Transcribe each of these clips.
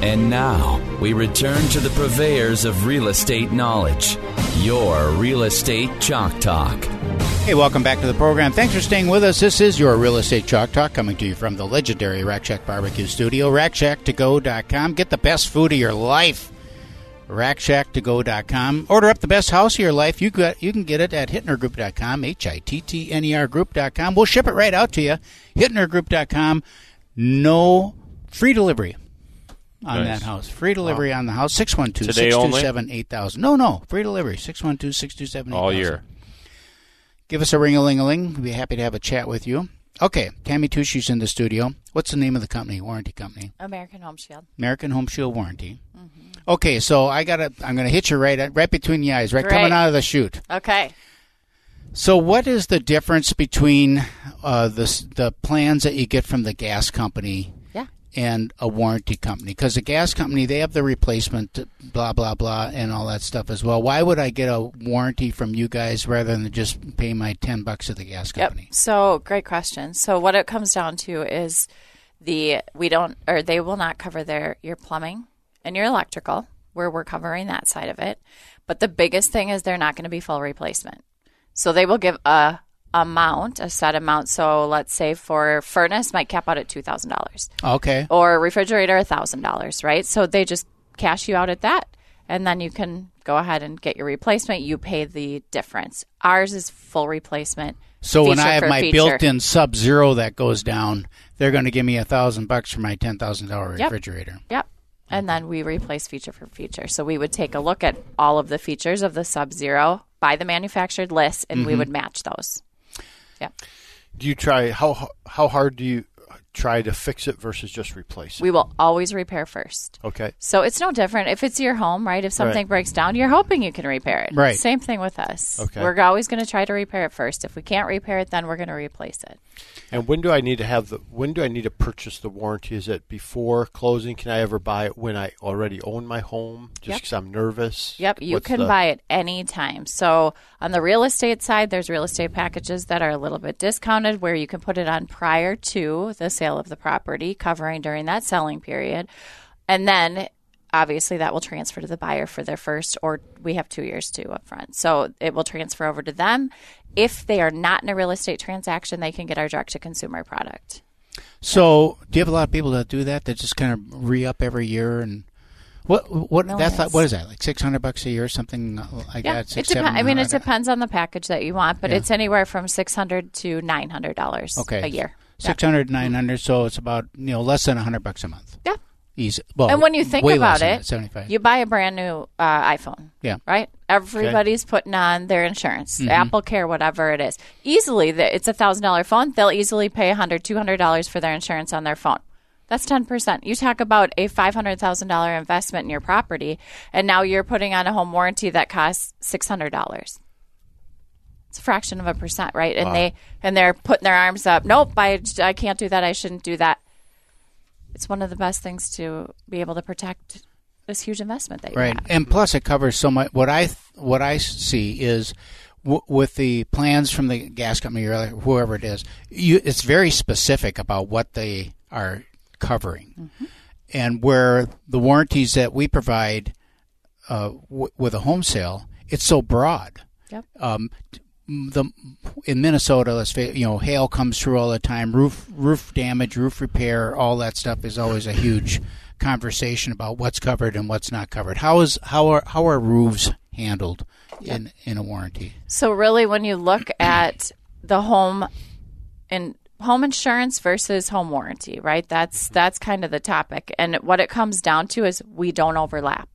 And now we return to the purveyors of real estate knowledge, your Real Estate Chalk Talk. Hey, welcome back to the program. Thanks for staying with us. This is your Real Estate Chalk Talk coming to you from the legendary Rack Shack Barbecue Studio, rackshacktogo.com. Get the best food of your life. rackshacktogo.com. Order up the best house of your life. You got you can get it at hittnergroup.com, H I T T N E R group.com. We'll ship it right out to you. hittnergroup.com. No free delivery on Nice. that house. Free delivery on the house. 612 627 8000. No, no. Free delivery. 612 627 all year. Give us a ring a ling a ling. We'd be happy to have a chat with you. Okay, Tami Tushie's in the studio. What's the name of the company? Warranty company. American Home Shield. American Home Shield Warranty. Okay, so I gotta. I'm gonna hit you right, right between the eyes, right Great. coming out of the chute. Okay. So, what is the difference between uh, the the plans that you get from the gas company Yeah. And a warranty company? Because the gas company they have the replacement, blah blah blah, and all that stuff as well. Why would I get a warranty from you guys rather than just pay my ten bucks to the gas company? Yep. So great question. So what it comes down to is the we don't or they will not cover their your plumbing and your electrical where we're covering that side of it. But the biggest thing is they're not going to be full replacement. So they will give a amount, a set amount. So let's say for furnace might cap out at two thousand dollars. Okay. or refrigerator thousand dollars, right? So they just cash you out at that, and then you can go ahead and get your replacement. You pay the difference. Ours is full replacement. So when I have my feature. built-in Sub-Zero that goes down, they're going to give me a thousand bucks for my ten thousand dollar refrigerator. Yep. And then we replace feature for feature. So we would take a look at all of the features of the Sub Zero by the manufactured list, and we Mm-hmm. would match those. Yep. Do you try how how hard do you try to fix it versus just replace it? We will always repair first. okay. So it's no different if it's your home, right? If something Right. breaks down, you're hoping you can repair it. Right. Same thing with us. Okay. We're always going to try to repair it first. If we can't repair it, then we're going to replace it. And when do I need to have the when do I need to purchase the warranty? Is it before closing? Can I ever buy it when I already own my home? Just Yep. because I'm nervous. Yep, you What's can the- buy it anytime. So on the real estate side, there's real estate packages that are a little bit discounted where you can put it on prior to the sale of the property, covering during that selling period. And then obviously that will transfer to the buyer for their first or we have 2 years too up front. So it will transfer over to them. If they are not in a real estate transaction, they can get our direct to consumer product. So do you have a lot of people that do that? That just kind of re up every year and what what No, that's like, what is that like six hundred bucks a year or something like Yeah, that? it depends. I mean, it depends on the package that you want, but Yeah. it's anywhere from six hundred to nine hundred dollars Okay, a year. Six hundred, nine hundred. So it's about you know less than hundred bucks a month. Yeah. Easy. Well, and when you think about it, seventy-five. you buy a brand new uh, iPhone. Yeah. Right. Everybody's putting on their insurance, Mm-hmm. Apple Care, whatever it is. Easily, it's a thousand dollar phone. They'll easily pay a hundred, two hundred dollars for their insurance on their phone. That's ten percent. You talk about a five hundred thousand dollar investment in your property, and now you're putting on a home warranty that costs six hundred dollars. It's a fraction of a percent, right? And they and they're putting their arms up. Nope, I, I can't do that. I shouldn't do that. It's one of the best things to be able to protect this huge investment that you Right, have. and plus it covers so much. What I what I see is w- with the plans from the gas company or whoever it is, you, it's very specific about what they are covering, Mm-hmm. and where the warranties that we provide uh, w- with a home sale, it's so broad. Yep. Um, the in Minnesota, let's face you know, hail comes through all the time. Roof roof damage, roof repair, all that stuff is always a huge conversation about what's covered and what's not covered. How is how are how are roofs handled in in a warranty? So really, when you look at the home and home insurance versus home warranty, right? That's that's kind of the topic. And what it comes down to is we don't overlap.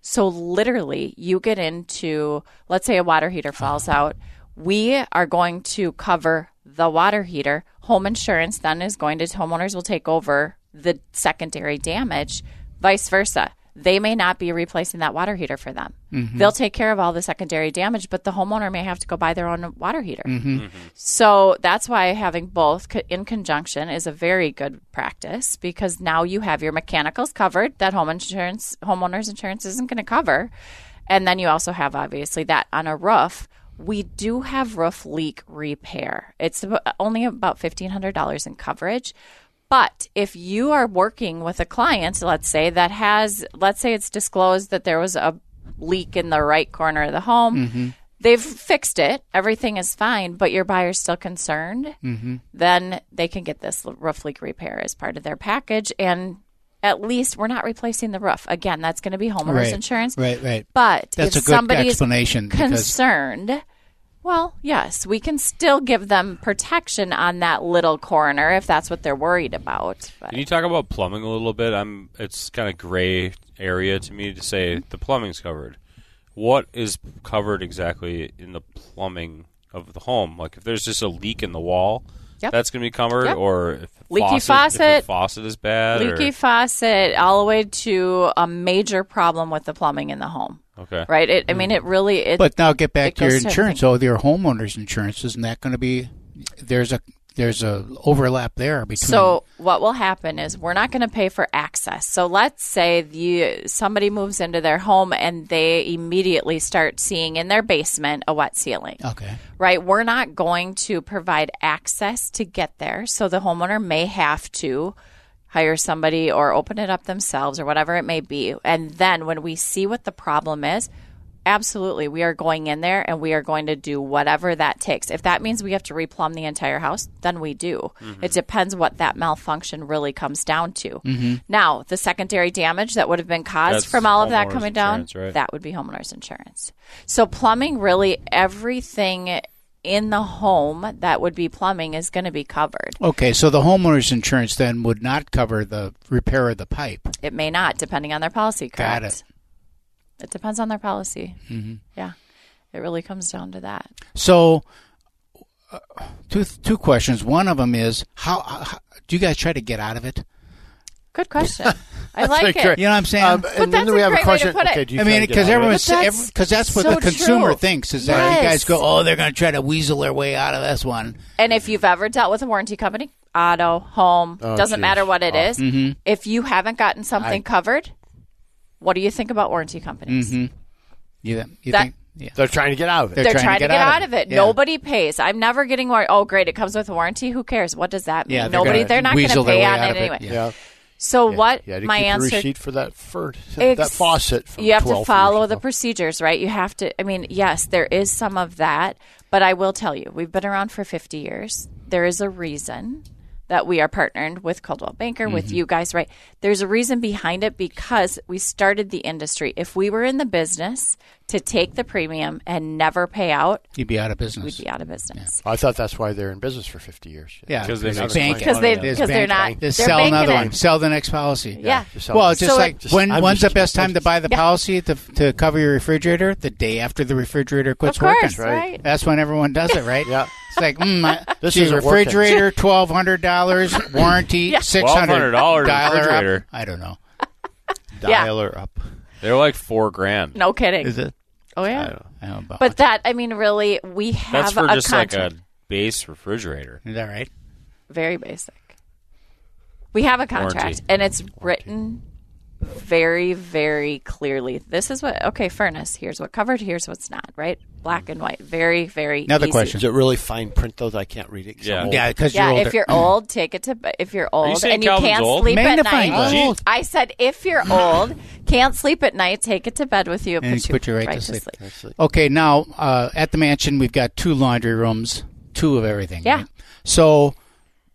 So literally, you get into let's say a water heater falls uh-huh. out, we are going to cover the water heater. Home insurance then is going to homeowners will take over the secondary damage, vice versa. They may not be replacing that water heater for them. Mm-hmm. They'll take care of all the secondary damage, but the homeowner may have to go buy their own water heater. Mm-hmm. So that's why having both in conjunction is a very good practice because now you have your mechanicals covered that home insurance, homeowners insurance isn't going to cover. And then you also have obviously that on a roof. We do have roof leak repair. It's only about $1,500 in coverage. But if you are working with a client, let's say that has, let's say it's disclosed that there was a leak in the right corner of the home, mm-hmm. they've fixed it, everything is fine, but your buyer's still concerned, mm-hmm. then they can get this roof leak repair as part of their package. And at least we're not replacing the roof. Again, that's going to be homeowners Right. insurance. Right, right. But That's if a good somebody is explanation because- concerned, well, yes, we can still give them protection on that little corner if that's what they're worried about. But Can you talk about plumbing a little bit? I'm. It's kind of gray area to me to say the plumbing's covered. What is covered exactly in the plumbing of the home? Like if there's just a leak in the wall, Yep. that's going to be covered, Yep. or if the Leaky faucet, if faucet. the faucet is bad, leaky or, faucet all the way to a major problem with the plumbing in the home. Okay, Right? It, I mean, it really. It, But now get back to your goes to insurance. So oh, your homeowner's insurance isn't that going to be? There's a there's a overlap there between. So what will happen is we're not going to pay for access. So let's say the somebody moves into their home and they immediately start seeing in their basement a wet ceiling. okay, Right? We're not going to provide access to get there. So the homeowner may have to hire somebody or open it up themselves or whatever it may be. And then when we see what the problem is, absolutely we are going in there and we are going to do whatever that takes. If that means we have to replumb the entire house, then we do. Mm-hmm. It depends what that malfunction really comes down to. Mm-hmm. Now, the secondary damage that would have been caused That's from all of that coming down, right? that would be homeowners insurance. So plumbing really everything in the home that would be plumbing is going to be covered. okay. So the homeowner's insurance then would not cover the repair of the pipe. It may not, depending on their policy. Got it. It depends on their policy. Mm-hmm. Yeah, it really comes down to that. So, uh, two two questions. One of them is how, how do you guys try to get out of it? Good question. I like it. You know what I'm saying? Um, and that's then we a have a great way to question. put it. Okay, do you I mean, to get because out everyone's But that's because that's what so the consumer true. thinks is that you guys go, oh, they're going to try to weasel their way out of this one. And if you've ever dealt with a warranty company, auto, home, Oh, doesn't geez. matter what it Oh. is, if you haven't gotten something covered, what do you think about warranty companies? You, you That- think? Yeah. They're trying to get out of it. They're, trying, to get, out of it. Yeah. Nobody pays. I'm never getting war- Oh, great! It comes with a warranty. Who cares? What does that mean? Yeah, they're Nobody. gonna They're not going to weasel their pay way on out it of it. anyway. Yeah. So Yeah. what? You my answer. receipt for that for Ex- that faucet. From you have 12 to follow the procedures, right? You have to. I mean, yes, there is some of that, but I will tell you, we've been around for 50 years. There is a reason that we are partnered with Coldwell Banker, with Mm-hmm. you guys, right? There's a reason behind it because we started the industry. If we were in the business to take the premium and never pay out, You'd be out of business. we'd be out of business. I thought that's why they're in business for 50 years. Yeah, 'Cause they it's make like so much banking. Because they- money. It's because they're not- Just they're sell banking another it. one. Sell the next policy. Yeah. Just Well, it's just So like Just- when I'm when's just- the best time to buy the Yeah. policy to to cover your refrigerator? The day after the refrigerator quits Of course, working. right? That's when everyone does it, right? Yeah. It's like, mm, I, This gee, isn't refrigerator, twelve hundred dollars, warranty, six hundred $1,200 Dial up. I don't know. Yeah. dial her up. they're like four grand. No kidding. Is it? Oh I yeah. don't. I don't know about But that, I mean, really, we have That's for a just like contract. a base refrigerator. is that right? very basic. We have a contract, Warranty. and it's written very, very clearly. This is what okay, furnace. Here's what covered. Here's what's not. Right, black and white. Very, very. Another easy. question. Is it really fine print though that I can't read it? 'cause I'm Yeah. old? Yeah, because Yeah, you're older. if you're old, take it to. If you're old saying and you Calvin's can't old? sleep at night, glass. I said if you're old, can't sleep at night, take it to bed with you. And put, put you right to to sleep. sleep. Okay, now uh, at the mansion we've got two laundry rooms, two of everything. Yeah. right? So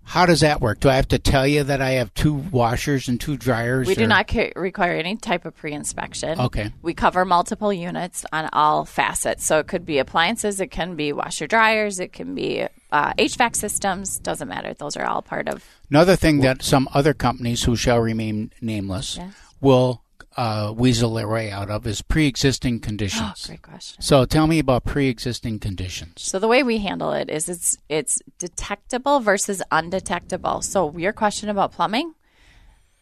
how does that work? Do I have to tell you that I have two washers and two dryers? We do or- not ca- require any type of pre-inspection. Okay. We cover multiple units on all facets. So it could be appliances, it can be washer dryers, it can be uh, HVAC systems. Doesn't matter. Those are all part of. Another thing that some other companies who shall remain nameless Yes. will uh, weasel their way out of is pre-existing conditions. Great question. So tell me about pre-existing conditions. So the way we handle it is it's it's detectable versus undetectable. So your question about plumbing,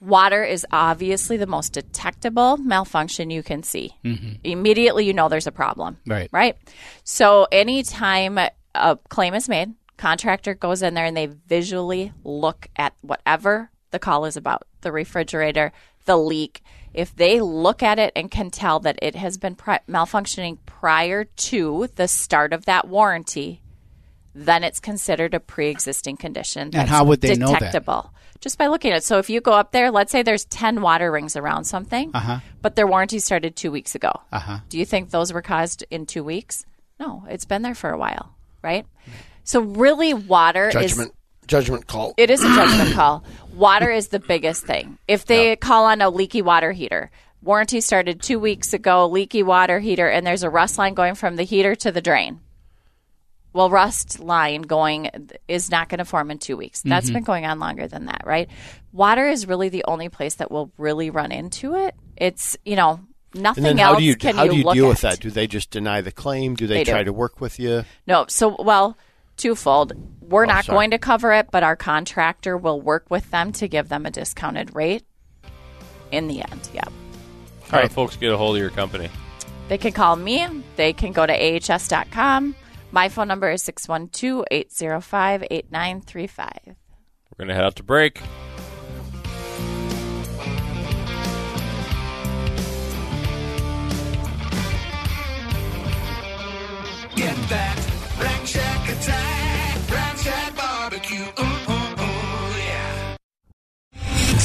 Water is obviously the most detectable malfunction you can see. Immediately, you know there's a problem. Right. Right. So, anytime a claim is made, contractor goes in there and they visually look at whatever the call is about the refrigerator, the leak. If they look at it and can tell that it has been pri- malfunctioning prior to the start of that warranty, then it's considered a pre-existing condition. that's how would they know that? detectable. Just by looking at it. So if you go up there, let's say there's 10 water rings around something, Uh-huh. but their warranty started two weeks ago. Uh-huh. Do you think those were caused in two weeks? No, it's been there for a while, right? So really, water is Judgment judgment call. it is a judgment call. Water is the biggest thing. If they call on a leaky water heater, warranty started two weeks ago, leaky water heater, and there's a rust line going from the heater to the drain. Well, rust line going is not going to form in two weeks. That's mm-hmm. been going on longer than that, right? Water is really the only place that will really run into it. It's you know nothing and then else how do you can how do you look deal at. with that? Do they just deny the claim? Do they, They do. try to work with you? No, so well, twofold. We're Oh, not sorry. going to cover it, but our contractor will work with them to give them a discounted rate. In the end, yeah. How do folks get a hold of your company? They can call me. They can go to ahs.com. My phone number is 612 805 8935. We're going to head out to break.